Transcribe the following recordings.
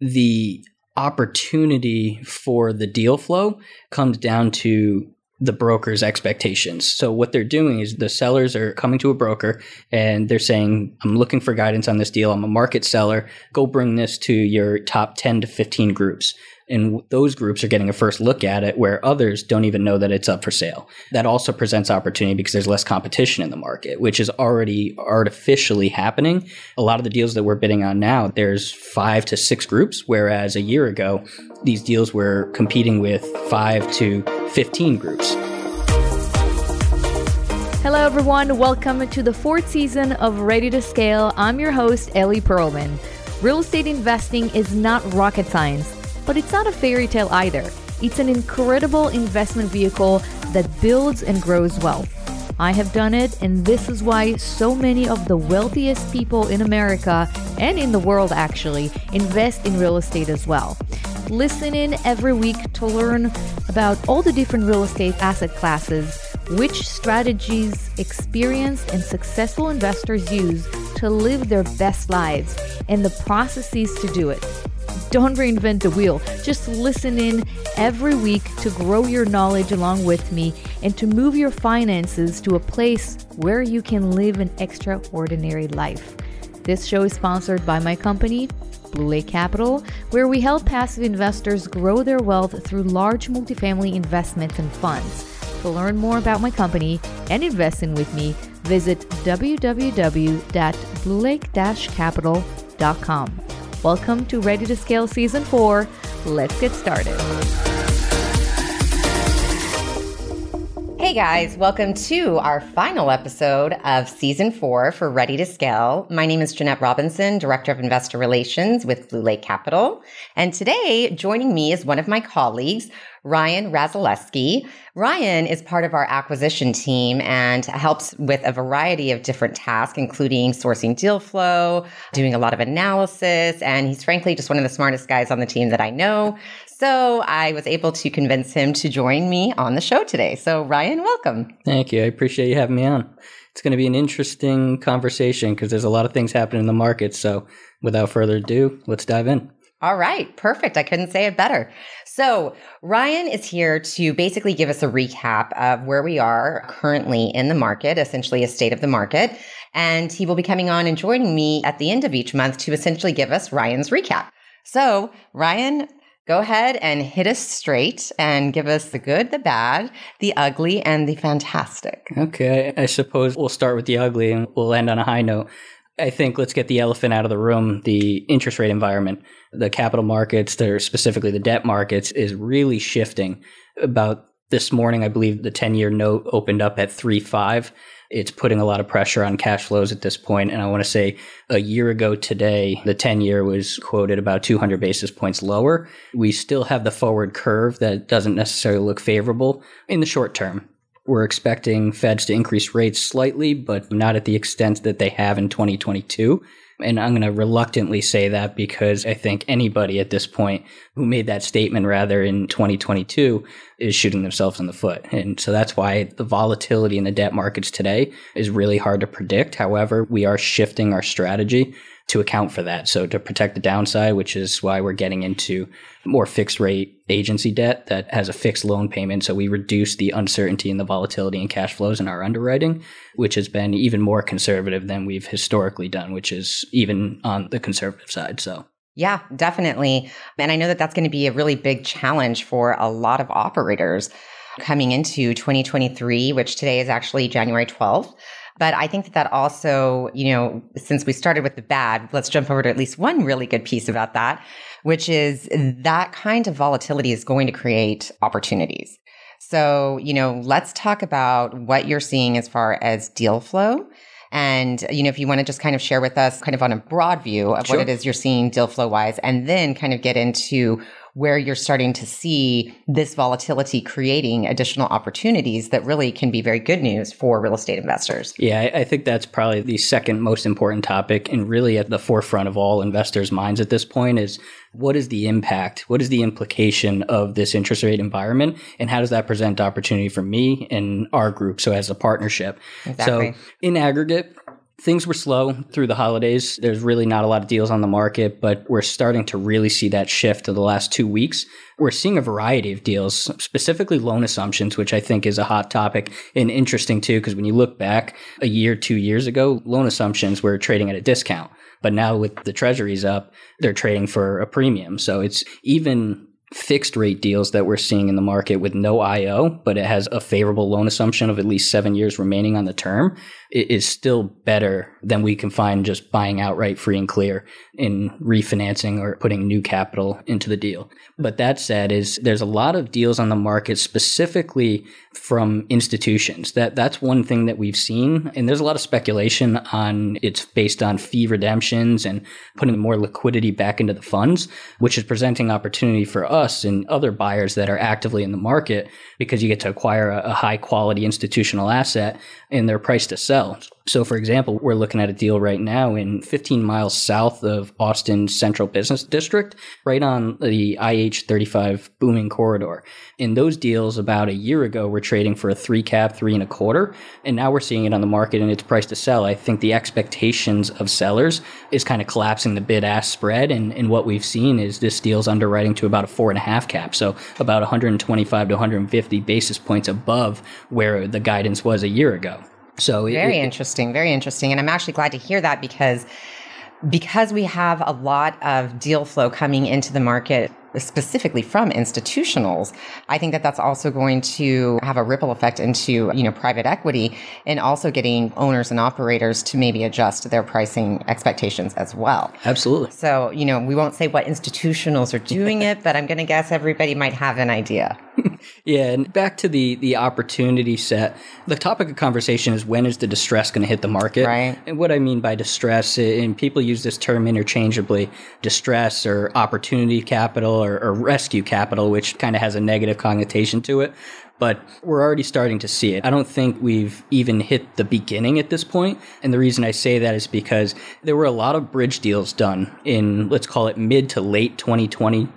the opportunity for the deal flow comes down to the broker's expectations. So what they're doing is the sellers are coming to a broker and they're saying, I'm looking for guidance on this deal. I'm a market seller. Go bring this to your top 10 to 15 groups and those groups are getting a first look at it where others don't even know that it's up for sale. That also presents opportunity because there's less competition in the market, which is already artificially happening. A lot of the deals that we're bidding on now, there's five to six groups, whereas a year ago, these deals were competing with five to 15 groups. Hello, everyone. Welcome to the fourth season of Ready to Scale. I'm your host, Ellie Perlman. Real estate investing is not rocket science but it's not a fairy tale either. It's an incredible investment vehicle that builds and grows wealth. I have done it, and this is why so many of the wealthiest people in America and in the world actually invest in real estate as well. Listen in every week to learn about all the different real estate asset classes, which strategies experienced and successful investors use to live their best lives, and the processes to do it. Don't reinvent the wheel. Just listen in every week to grow your knowledge along with me and to move your finances to a place where you can live an extraordinary life. This show is sponsored by my company, Blue Lake Capital, where we help passive investors grow their wealth through large multifamily investments and funds. To learn more about my company and invest in with me, visit www.bluelake-capital.com. Welcome to Ready to Scale Season 4. Let's get started. Guys, welcome to our final episode of season four for Ready to Scale. My name is Jeanette Robinson, Director of Investor Relations with Blue Lake Capital. And today, joining me is one of my colleagues, Ryan Razaleski. Ryan is part of our acquisition team and helps with a variety of different tasks, including sourcing deal flow, doing a lot of analysis, and he's frankly just one of the smartest guys on the team that I know. So I was able to convince him to join me on the show today. So, Ryan, welcome. Thank you. I appreciate you having me on. It's going to be an interesting conversation because there's a lot of things happening in the market. So, without further ado, let's dive in. All right, perfect. I couldn't say it better. So, Ryan is here to basically give us a recap of where we are currently in the market, essentially a state of the market. And he will be coming on and joining me at the end of each month to essentially give us Ryan's recap. So, Ryan, Go ahead and hit us straight and give us the good, the bad, the ugly, and the fantastic. Okay. I suppose we'll start with the ugly and we'll end on a high note. I think let's get the elephant out of the room. The interest rate environment, the capital markets, there specifically the debt markets, is really shifting. About this morning, I believe the 10 year note opened up at 3.5 it's putting a lot of pressure on cash flows at this point. And I want to say a year ago today, the 10 year was quoted about 200 basis points lower. We still have the forward curve that doesn't necessarily look favorable in the short term. We're expecting feds to increase rates slightly, but not at the extent that they have in 2022. And I'm going to reluctantly say that because I think anybody at this point who made that statement rather in 2022 is shooting themselves in the foot. And so that's why the volatility in the debt markets today is really hard to predict. However, we are shifting our strategy to account for that. So to protect the downside, which is why we're getting into more fixed rate agency debt that has a fixed loan payment. So we reduce the uncertainty and the volatility in cash flows in our underwriting, which has been even more conservative than we've historically done, which is even on the conservative side. So yeah, definitely. And I know that that's going to be a really big challenge for a lot of operators coming into 2023, which today is actually January 12th. But I think that that also, you know, since we started with the bad, let's jump over to at least one really good piece about that, which is that kind of volatility is going to create opportunities. So, you know, let's talk about what you're seeing as far as deal flow. And, you know, if you want to just kind of share with us kind of on a broad view of sure. what it is you're seeing deal flow wise, and then kind of get into where you're starting to see this volatility creating additional opportunities that really can be very good news for real estate investors. Yeah, I think that's probably the second most important topic and really at the forefront of all investors' minds at this point is what is the impact? What is the implication of this interest rate environment? And how does that present opportunity for me and our group? So as a partnership. Exactly. So in aggregate, things were slow through the holidays. There's really not a lot of deals on the market, but we're starting to really see that shift in the last two weeks. We're seeing a variety of deals, specifically loan assumptions, which I think is a hot topic and interesting too, because when you look back a year, two years ago, loan assumptions were trading at a discount. But now with the treasuries up, they're trading for a premium. So it's even fixed rate deals that we're seeing in the market with no IO, but it has a favorable loan assumption of at least seven years remaining on the term is still better than we can find just buying outright free and clear in refinancing or putting new capital into the deal. But that said is there's a lot of deals on the market specifically from institutions. That that's one thing that we've seen and there's a lot of speculation on it's based on fee redemptions and putting more liquidity back into the funds, which is presenting opportunity for us and other buyers that are actively in the market because you get to acquire a, a high quality institutional asset and their price to sell. So, for example, we're looking at a deal right now in 15 miles south of Austin Central Business District, right on the IH 35 booming corridor. In those deals, about a year ago, we're trading for a three cap, three and a quarter, and now we're seeing it on the market and it's priced to sell. I think the expectations of sellers is kind of collapsing the bid ask spread, and, and what we've seen is this deal's underwriting to about a four and a half cap, so about 125 to 150 basis points above where the guidance was a year ago. So very it, interesting, very interesting, and I'm actually glad to hear that because because we have a lot of deal flow coming into the market specifically from institutionals, I think that that's also going to have a ripple effect into, you know, private equity and also getting owners and operators to maybe adjust their pricing expectations as well. Absolutely. So, you know, we won't say what institutionals are doing it, but I'm going to guess everybody might have an idea. yeah, and back to the the opportunity set. The topic of conversation is when is the distress going to hit the market? Right. And what I mean by distress, and people use this term interchangeably, distress or opportunity capital or, or rescue capital, which kind of has a negative connotation to it. But we're already starting to see it. I don't think we've even hit the beginning at this point. And the reason I say that is because there were a lot of bridge deals done in, let's call it mid to late 2020.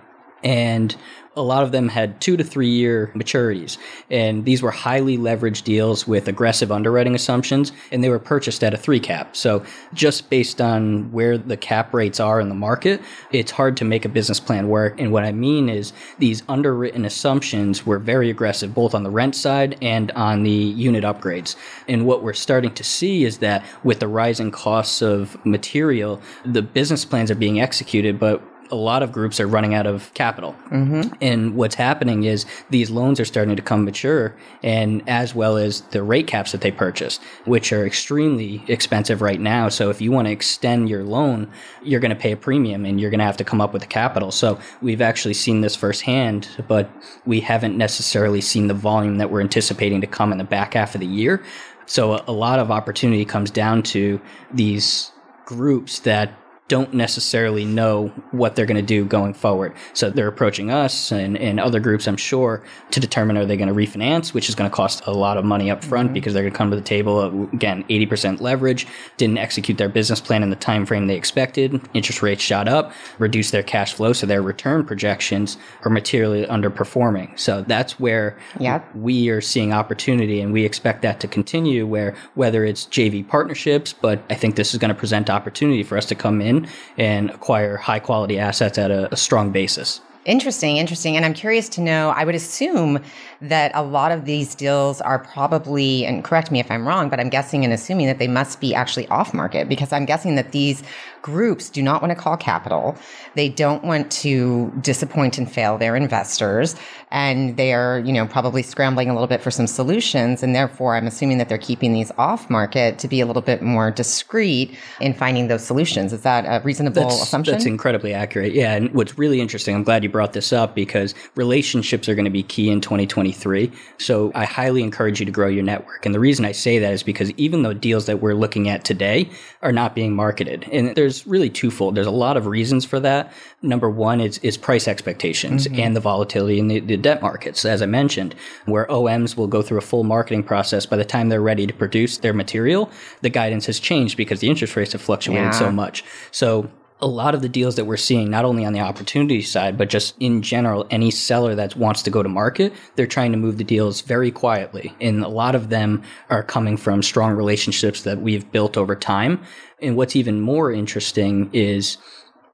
And a lot of them had two to three year maturities. And these were highly leveraged deals with aggressive underwriting assumptions, and they were purchased at a three cap. So, just based on where the cap rates are in the market, it's hard to make a business plan work. And what I mean is, these underwritten assumptions were very aggressive, both on the rent side and on the unit upgrades. And what we're starting to see is that with the rising costs of material, the business plans are being executed, but a lot of groups are running out of capital. Mm-hmm. And what's happening is these loans are starting to come mature, and as well as the rate caps that they purchase, which are extremely expensive right now. So if you want to extend your loan, you're going to pay a premium and you're going to have to come up with the capital. So we've actually seen this firsthand, but we haven't necessarily seen the volume that we're anticipating to come in the back half of the year. So a, a lot of opportunity comes down to these groups that don't necessarily know what they're going to do going forward. So they're approaching us and, and other groups, I'm sure, to determine are they going to refinance, which is going to cost a lot of money up front mm-hmm. because they're going to come to the table again 80% leverage, didn't execute their business plan in the time frame they expected, interest rates shot up, reduced their cash flow, so their return projections are materially underperforming. So that's where yep. we are seeing opportunity, and we expect that to continue. Where whether it's JV partnerships, but I think this is going to present opportunity for us to come in and acquire high quality assets at a, a strong basis. Interesting, interesting. And I'm curious to know, I would assume that a lot of these deals are probably, and correct me if I'm wrong, but I'm guessing and assuming that they must be actually off market because I'm guessing that these groups do not want to call capital. They don't want to disappoint and fail their investors. And they are, you know, probably scrambling a little bit for some solutions. And therefore, I'm assuming that they're keeping these off market to be a little bit more discreet in finding those solutions. Is that a reasonable that's, assumption? That's incredibly accurate. Yeah. And what's really interesting, I'm glad you brought this up because relationships are going to be key in 2023. So I highly encourage you to grow your network. And the reason I say that is because even though deals that we're looking at today are not being marketed, and there's there's really twofold. There's a lot of reasons for that. Number one is, is price expectations mm-hmm. and the volatility in the, the, debt markets, as I mentioned, where OMs will go through a full marketing process. By the time they're ready to produce their material, the guidance has changed because the interest rates have fluctuated yeah. so much. So a lot of the deals that we're seeing, not only on the opportunity side, but just in general, any seller that wants to go to market, they're trying to move the deals very quietly. And a lot of them are coming from strong relationships that we've built over time. And what's even more interesting is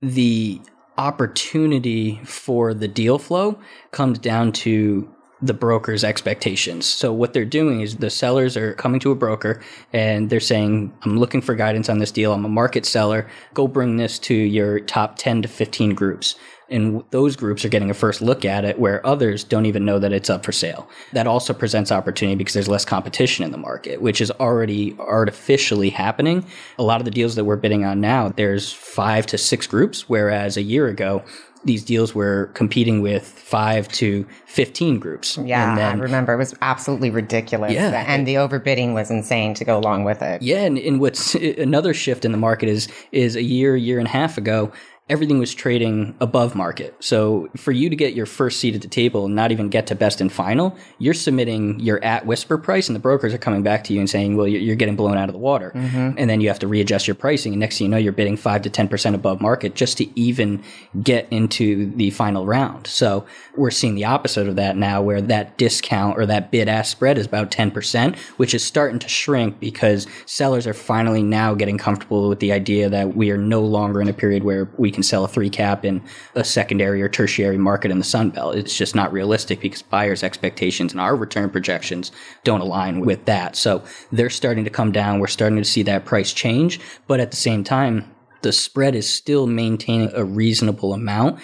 the opportunity for the deal flow comes down to the broker's expectations. So what they're doing is the sellers are coming to a broker and they're saying, I'm looking for guidance on this deal. I'm a market seller. Go bring this to your top 10 to 15 groups. And those groups are getting a first look at it where others don't even know that it's up for sale. That also presents opportunity because there's less competition in the market, which is already artificially happening. A lot of the deals that we're bidding on now, there's five to six groups, whereas a year ago, these deals were competing with five to 15 groups. Yeah, then, I remember. It was absolutely ridiculous. Yeah. And the overbidding was insane to go along with it. Yeah. And, and what's another shift in the market is, is a year, year and a half ago, everything was trading above market. So for you to get your first seat at the table and not even get to best and final, you're submitting your at whisper price and the brokers are coming back to you and saying, well, you're getting blown out of the water. Mm-hmm. And then you have to readjust your pricing. And next thing you know, you're bidding five to 10% above market just to even get into the final round. So we're seeing the opposite of that now where that discount or that bid ask spread is about 10%, which is starting to shrink because sellers are finally now getting comfortable with the idea that we are no longer in a period where we can sell a three cap in a secondary or tertiary market in the Sun Belt. It's just not realistic because buyers' expectations and our return projections don't align with that. So they're starting to come down. We're starting to see that price change. But at the same time, the spread is still maintaining a reasonable amount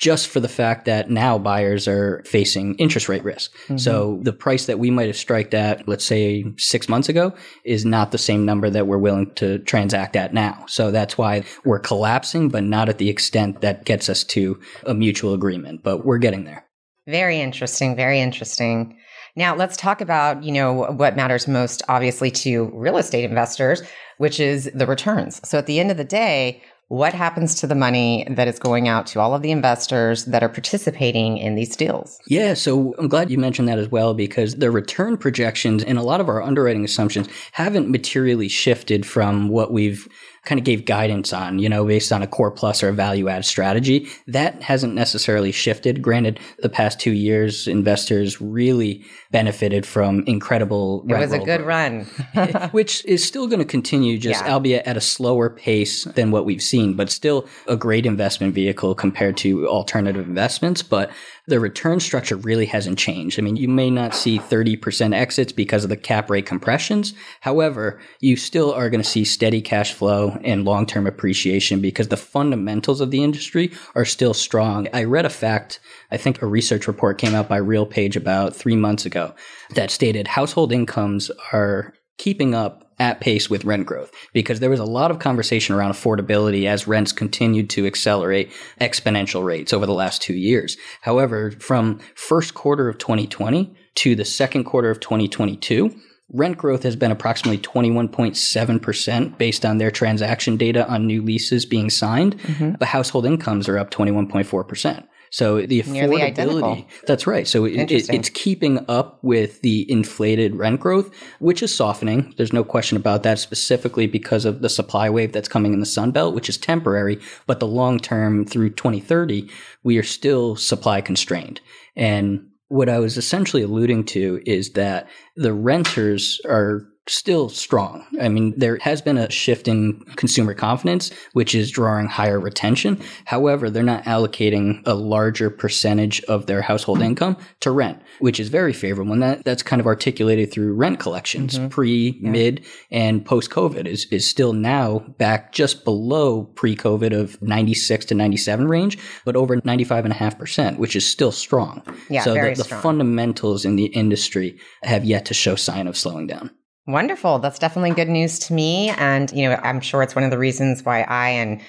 just for the fact that now buyers are facing interest rate risk. Mm-hmm. So the price that we might have striked at, let's say six months ago, is not the same number that we're willing to transact at now. So that's why we're collapsing, but not at the extent that gets us to a mutual agreement. But we're getting there. Very interesting. Very interesting. Now let's talk about, you know, what matters most obviously to real estate investors, which is the returns. So at the end of the day, what happens to the money that is going out to all of the investors that are participating in these deals? Yeah, so I'm glad you mentioned that as well because the return projections and a lot of our underwriting assumptions haven't materially shifted from what we've kind of gave guidance on, you know, based on a core plus or a value add strategy. That hasn't necessarily shifted. Granted, the past two years, investors really benefited from incredible. It was a good run, which is still going to continue, just yeah. albeit at a slower pace than what we've seen, but still a great investment vehicle compared to alternative investments. But the return structure really hasn't changed. I mean, you may not see 30% exits because of the cap rate compressions. However, you still are going to see steady cash flow and long term appreciation because the fundamentals of the industry are still strong. I read a fact, I think a research report came out by RealPage about three months ago that stated household incomes are keeping up at pace with rent growth because there was a lot of conversation around affordability as rents continued to accelerate exponential rates over the last two years. However, from first quarter of 2020 to the second quarter of 2022, rent growth has been approximately 21.7% based on their transaction data on new leases being signed, mm-hmm. but household incomes are up 21.4%. So the affordability, that's right. So it, it, it's keeping up with the inflated rent growth, which is softening. There's no question about that specifically because of the supply wave that's coming in the Sun Belt, which is temporary. But the long term through 2030, we are still supply constrained. And what I was essentially alluding to is that the renters are still strong. I mean, there has been a shift in consumer confidence, which is drawing higher retention. However, they're not allocating a larger percentage of their household income to rent, which is very favorable. And that, that's kind of articulated through rent collections mm-hmm. pre, yeah. mid, and post COVID is, is still now back just below pre COVID of 96 to 97 range, but over 95.5%, which is still strong. Yeah, so very the, the strong. fundamentals in the industry have yet to show sign of slowing down. Wonderful. That's definitely good news to me. And, you know, I'm sure it's one of the reasons why I and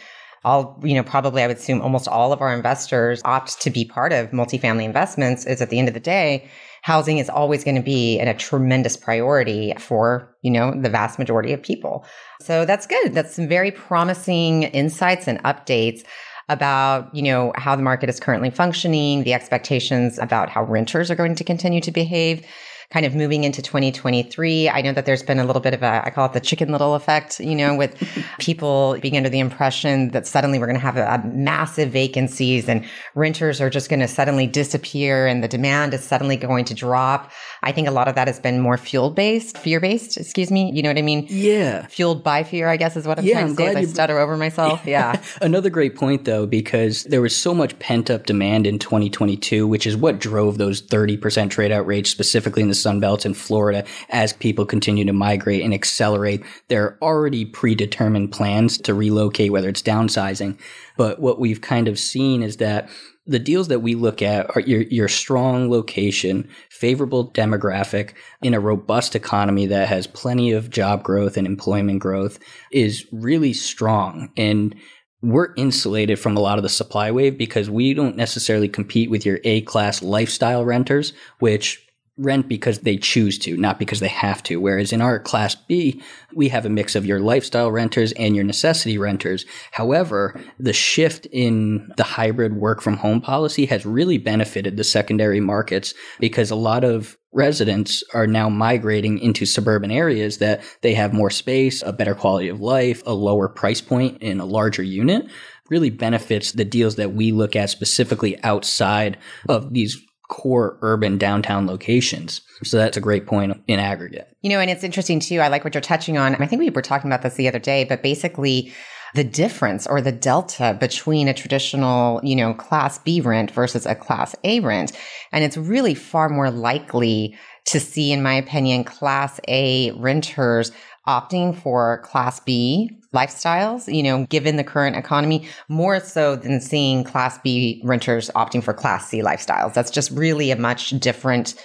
all, you know, probably I would assume almost all of our investors opt to be part of multifamily investments is at the end of the day, housing is always going to be a tremendous priority for, you know, the vast majority of people. So that's good. That's some very promising insights and updates about, you know, how the market is currently functioning, the expectations about how renters are going to continue to behave kind of moving into 2023. I know that there's been a little bit of a, I call it the chicken little effect, you know, with people being under the impression that suddenly we're going to have a, a massive vacancies and renters are just going to suddenly disappear and the demand is suddenly going to drop. I think a lot of that has been more fuel based, fear based, excuse me. You know what I mean? Yeah. Fueled by fear, I guess is what I'm yeah, trying to I'm say as I stutter over myself. Yeah. Another great point though, because there was so much pent up demand in 2022, which is what drove those 30% trade out rates specifically in the Sun Belt and Florida as people continue to migrate and accelerate their already predetermined plans to relocate, whether it's downsizing. But what we've kind of seen is that the deals that we look at are your, your strong location, favorable demographic in a robust economy that has plenty of job growth and employment growth is really strong. And we're insulated from a lot of the supply wave because we don't necessarily compete with your A class lifestyle renters, which rent because they choose to, not because they have to. Whereas in our class B, we have a mix of your lifestyle renters and your necessity renters. However, the shift in the hybrid work from home policy has really benefited the secondary markets because a lot of residents are now migrating into suburban areas that they have more space, a better quality of life, a lower price point in a larger unit really benefits the deals that we look at specifically outside of these core urban downtown locations. So that's a great point in aggregate. You know, and it's interesting too. I like what you're touching on. I think we were talking about this the other day, but basically, the difference or the delta between a traditional, you know, class B rent versus a class A rent. And it's really far more likely to see, in my opinion, class A renters opting for class B lifestyles, you know, given the current economy, more so than seeing class B renters opting for class C lifestyles. That's just really a much different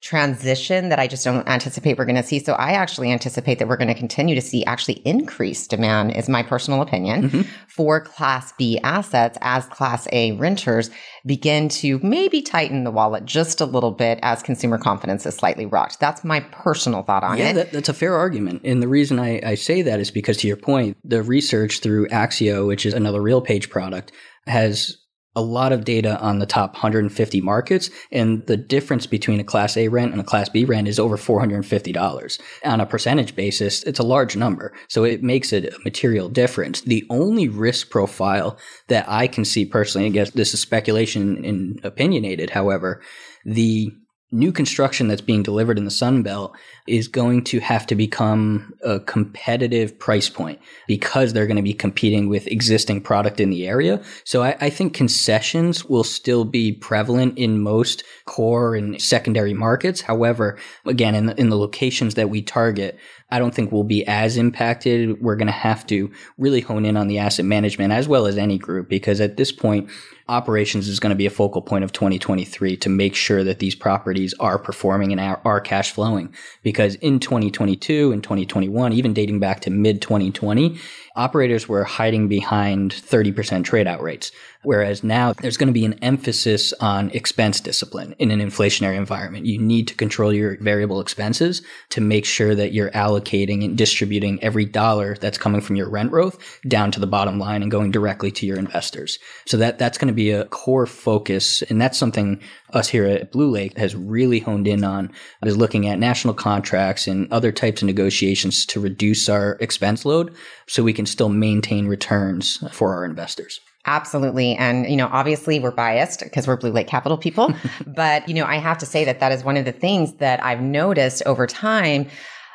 transition that I just don't anticipate we're going to see. So I actually anticipate that we're going to continue to see actually increased demand is my personal opinion mm-hmm. for class B assets as class A renters begin to maybe tighten the wallet just a little bit as consumer confidence is slightly rocked. That's my personal thought on yeah, it. That, that's a fair argument. And the reason I, I say that is because to your point, the research through Axio, which is another RealPage product, has a lot of data on the top 150 markets, and the difference between a Class A rent and a Class B rent is over $450. On a percentage basis, it's a large number, so it makes it a material difference. The only risk profile that I can see personally, I guess this is speculation and opinionated, however, the new construction that's being delivered in the Sun Belt is going to have to become a competitive price point because they're going to be competing with existing product in the area. So I, I, think concessions will still be prevalent in most core and secondary markets. However, again, in the, in the locations that we target, I don't think we'll be as impacted. We're going to have to really hone in on the asset management as well as any group because at this point, operations is going to be a focal point of 2023 to make sure that these properties are performing and are, are cash flowing. Because in 2022 and 2021, even dating back to mid 2020, operators were hiding behind 30% trade out rates. Whereas now there's going to be an emphasis on expense discipline in an inflationary environment. You need to control your variable expenses to make sure that you're allocating and distributing every dollar that's coming from your rent growth down to the bottom line and going directly to your investors. So that, that's going to be a core focus. And that's something us here at Blue Lake has really honed in on is looking at national contracts and other types of negotiations to reduce our expense load so we can still maintain returns for our investors. Absolutely. And, you know, obviously we're biased because we're Blue Lake Capital people. but, you know, I have to say that that is one of the things that I've noticed over time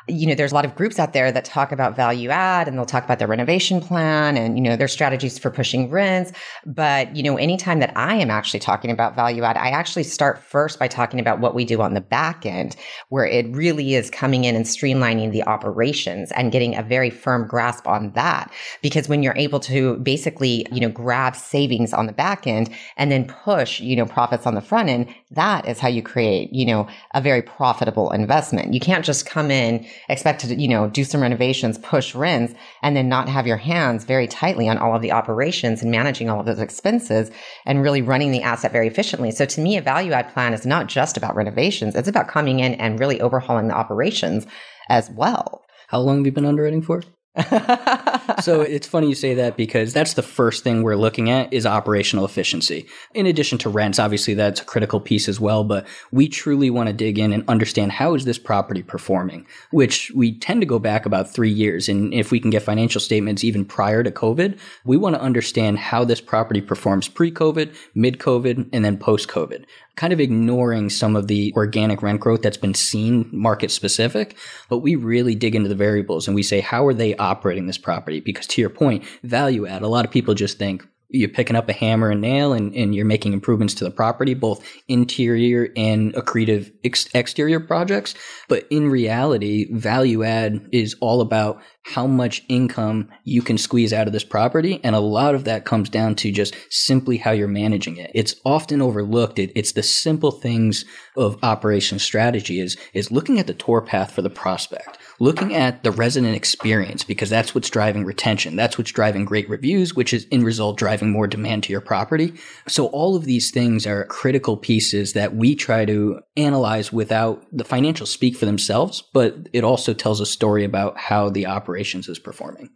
you know, there's a lot of groups out there that talk about value add and they'll talk about their renovation plan and, you know, their strategies for pushing rents. But, you know, anytime that I am actually talking about value add, I actually start first by talking about what we do on the back end, where it really is coming in and streamlining the operations and getting a very firm grasp on that. Because when you're able to basically, you know, grab savings on the back end and then push, you know, profits on the front end, that is how you create, you know, a very profitable investment. You can't just come in expect to, you know, do some renovations, push rents, and then not have your hands very tightly on all of the operations and managing all of those expenses and really running the asset very efficiently. So to me, a value add plan is not just about renovations. It's about coming in and really overhauling the operations as well. How long have you been underwriting for? so it's funny you say that because that's the first thing we're looking at is operational efficiency. In addition to rents, obviously that's a critical piece as well, but we truly want to dig in and understand how is this property performing, which we tend to go back about three years. And if we can get financial statements even prior to COVID, we want to understand how this property performs pre-COVID, mid-COVID, and then post-COVID kind of ignoring some of the organic rent growth that's been seen market specific, but we really dig into the variables and we say, how are they operating this property? Because to your point, value add, a lot of people just think, you're picking up a hammer and nail and, and you're making improvements to the property, both interior and accretive ex- exterior projects. But in reality, value add is all about how much income you can squeeze out of this property. And a lot of that comes down to just simply how you're managing it. It's often overlooked. It, it's the simple things of operation strategy is, is looking at the tour path for the prospect, looking at the resident experience, because that's what's driving retention. That's what's driving great reviews, which is in result driving more demand to your property. So all of these things are critical pieces that we try to analyze without the financials speak for themselves, but it also tells a story about how the operations is performing.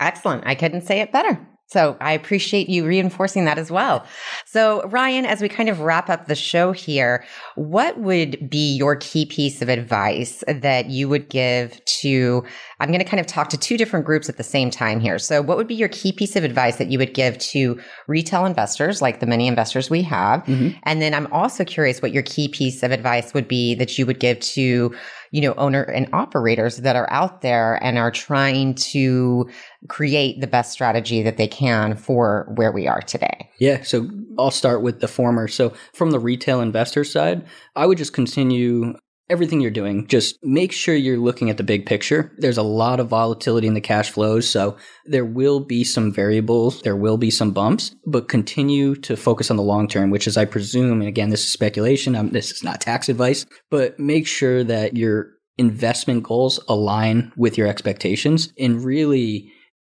Excellent. I couldn't say it better. So I appreciate you reinforcing that as well. So, Ryan, as we kind of wrap up the show here, what would be your key piece of advice that you would give to? I'm going to kind of talk to two different groups at the same time here. So, what would be your key piece of advice that you would give to retail investors, like the many investors we have? Mm-hmm. And then I'm also curious what your key piece of advice would be that you would give to you know, owner and operators that are out there and are trying to create the best strategy that they can for where we are today. Yeah. So I'll start with the former. So from the retail investor side, I would just continue everything you're doing, just make sure you're looking at the big picture. There's a lot of volatility in the cash flows, so there will be some variables, there will be some bumps, but continue to focus on the long term, which is, I presume, and again, this is speculation, this is not tax advice, but make sure that your investment goals align with your expectations and really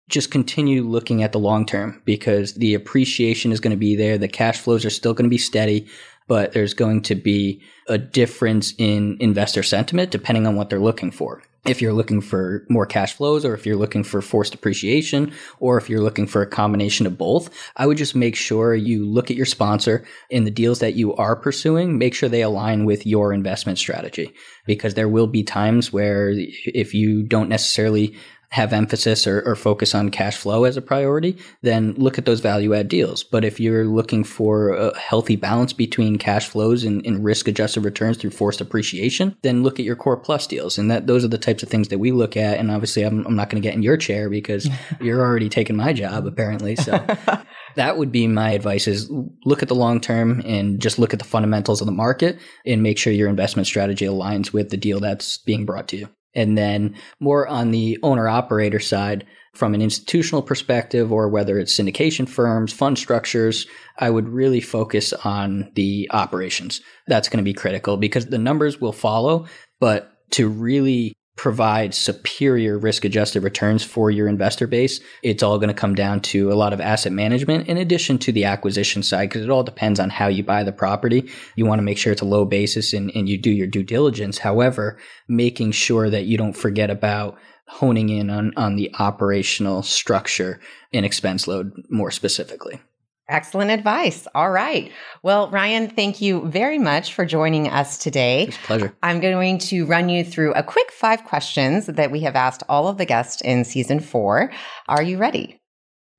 just continue looking at the long term because the appreciation is going to be there. The cash flows are still going to be steady but there's going to be a difference in investor sentiment depending on what they're looking for. If you're looking for more cash flows or if you're looking for forced appreciation or if you're looking for a combination of both, I would just make sure you look at your sponsor in the deals that you are pursuing, make sure they align with your investment strategy because there will be times where if you don't necessarily have emphasis or, or, focus on cash flow as a priority, then look at those value add deals. But if you're looking for a healthy balance between cash flows and, and risk adjusted returns through forced appreciation, then look at your core plus deals. And that those are the types of things that we look at. And obviously, I'm, I'm not going to get in your chair because you're already taking my job, apparently. So. that would be my advice is look at the long term and just look at the fundamentals of the market and make sure your investment strategy aligns with the deal that's being brought to you. And then more on the owner operator side, from an institutional perspective, or whether it's syndication firms, fund structures, I would really focus on the operations. That's going to be critical because the numbers will follow, but to really provide superior risk adjusted returns for your investor base, it's all going to come down to a lot of asset management in addition to the acquisition side, because it all depends on how you buy the property. You want to make sure it's a low basis and, and you do your due diligence. However, making sure that you don't forget about honing in on, on the operational structure and expense load more specifically. Excellent advice. All right. Well, Ryan, thank you very much for joining us today. It's a pleasure. I'm going to run you through a quick five questions that we have asked all of the guests in season four. Are you ready?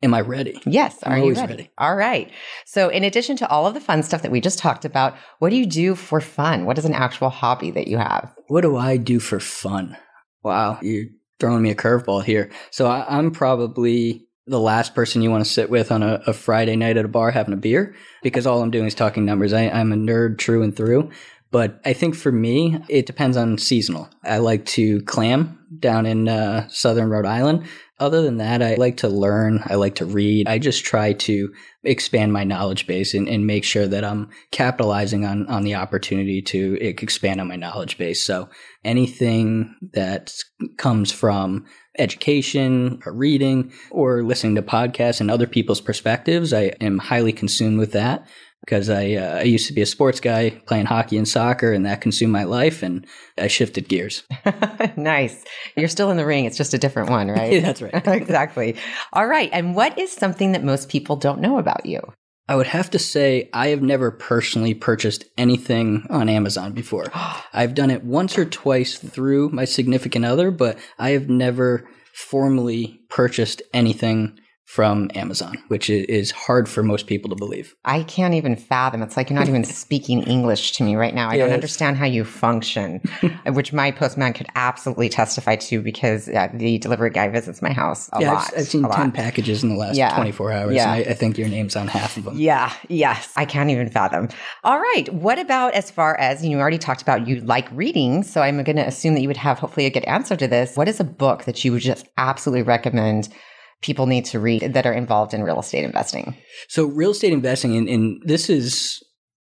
Am I ready? Yes. I'm are you ready? ready? All right. So, in addition to all of the fun stuff that we just talked about, what do you do for fun? What is an actual hobby that you have? What do I do for fun? Wow, you're throwing me a curveball here. So, I, I'm probably the last person you want to sit with on a, a, Friday night at a bar having a beer because all I'm doing is talking numbers. I, I'm a nerd true and through. But I think for me, it depends on seasonal. I like to clam down in uh, southern Rhode Island. Other than that, I like to learn. I like to read. I just try to expand my knowledge base and, and make sure that I'm capitalizing on, on the opportunity to expand on my knowledge base. So anything that comes from education or reading or listening to podcasts and other people's perspectives, I am highly consumed with that. because I uh, I used to be a sports guy playing hockey and soccer, and that consumed my life, and I shifted gears. nice. You're still in the ring. It's just a different one, right? That's right. exactly. All right. And what is something that most people don't know about you? I would have to say I have never personally purchased anything on Amazon before. I've done it once or twice through my significant other, but I have never formally purchased anything from Amazon, which is hard for most people to believe. I can't even fathom. It's like you're not even speaking English to me right now. I yes. don't understand how you function, which my postman could absolutely testify to because uh, the delivery guy visits my house a yeah, lot. I've, I've seen 10 lot. packages in the last yeah. 24 hours. Yeah. I, I think your name's on half of them. Yeah. Yes. I can't even fathom. All right. What about as far as you already talked about you like reading. So I'm going to assume that you would have hopefully a good answer to this. What is a book that you would just absolutely recommend people need to read that are involved in real estate investing? So, real estate investing, and, and this is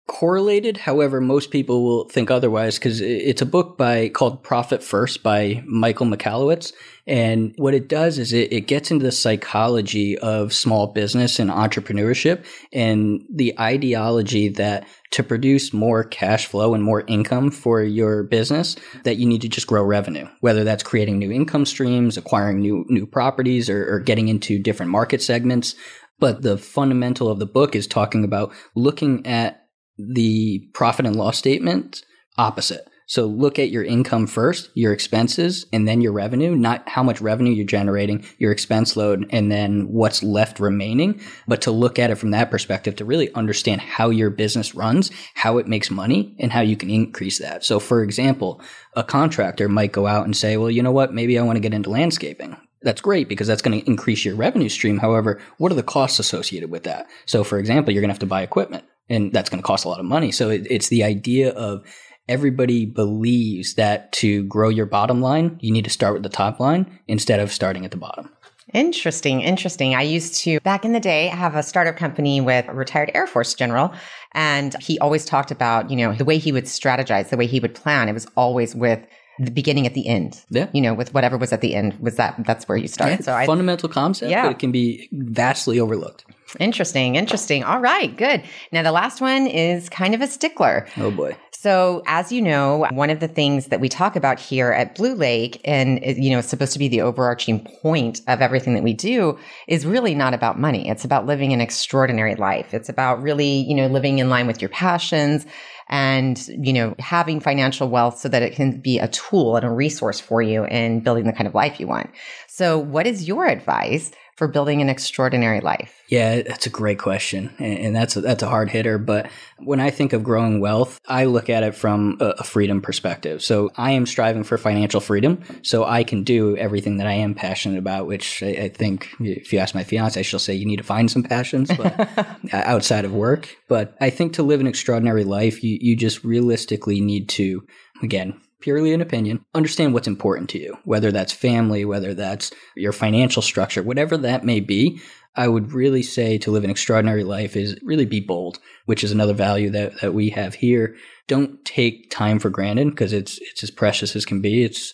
correlated. However, most people will think otherwise because it's a book by called Profit First by Michael Michalowicz. And what it does is it, it gets into the psychology of small business and entrepreneurship and the ideology that to produce more cash flow and more income for your business that you need to just grow revenue whether that's creating new income streams acquiring new new properties or, or getting into different market segments but the fundamental of the book is talking about looking at the profit and loss statement opposite. So look at your income first, your expenses, and then your revenue, not how much revenue you're generating, your expense load, and then what's left remaining, but to look at it from that perspective to really understand how your business runs, how it makes money, and how you can increase that. So for example, a contractor might go out and say, well, you know what? Maybe I want to get into landscaping that's great because that's going to increase your revenue stream. However, what are the costs associated with that? So, for example, you're going to have to buy equipment and that's going to cost a lot of money. So it, it's the idea of everybody believes that to grow your bottom line, you need to start with the top line instead of starting at the bottom. Interesting, interesting. I used to back in the day have a startup company with a retired Air Force general and he always talked about, you know, the way he would strategize, the way he would plan. It was always with the beginning at the end. Yeah. You know, with whatever was at the end was that that's where you started. Yeah, so fundamental I, concept, yeah. but it can be vastly overlooked. Interesting, interesting. All right, good. Now the last one is kind of a stickler. Oh boy. So, as you know, one of the things that we talk about here at Blue Lake, and you know, it's supposed to be the overarching point of everything that we do, is really not about money. It's about living an extraordinary life. It's about really, you know, living in line with your passions and, you know, having financial wealth so that it can be a tool and a resource for you in building the kind of life you want. So, what is your advice for building an extraordinary life? Yeah, that's a great question, and that's a, that's a hard hitter. But when I think of growing wealth, I look at it from a, freedom perspective. So I am striving for financial freedom, so I can do everything that I am passionate about. Which I, I think, if you ask my fiance, she'll say you need to find some passions, but outside of work. But I think to live an extraordinary life, you you just realistically need to again purely an opinion, understand what's important to you, whether that's family, whether that's your financial structure, whatever that may be. I would really say to live an extraordinary life is really be bold, which is another value that, that we have here. Don't take time for granted because it's it's as precious as can be. It's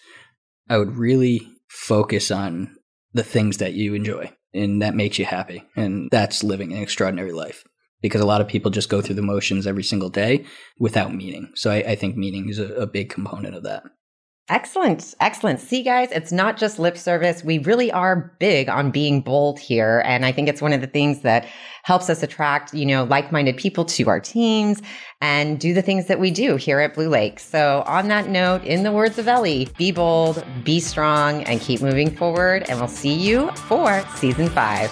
I would really focus on the things that you enjoy and that makes you happy. And that's living an extraordinary life because a lot of people just go through the motions every single day without meaning. So I, I think meaning is a, a big component of that. Excellent. Excellent. See, guys, it's not just lip service. We really are big on being bold here. And I think it's one of the things that helps us attract, you know, like-minded people to our teams and do the things that we do here at Blue Lake. So on that note, in the words of Ellie, be bold, be strong, and keep moving forward. And we'll see you for season five.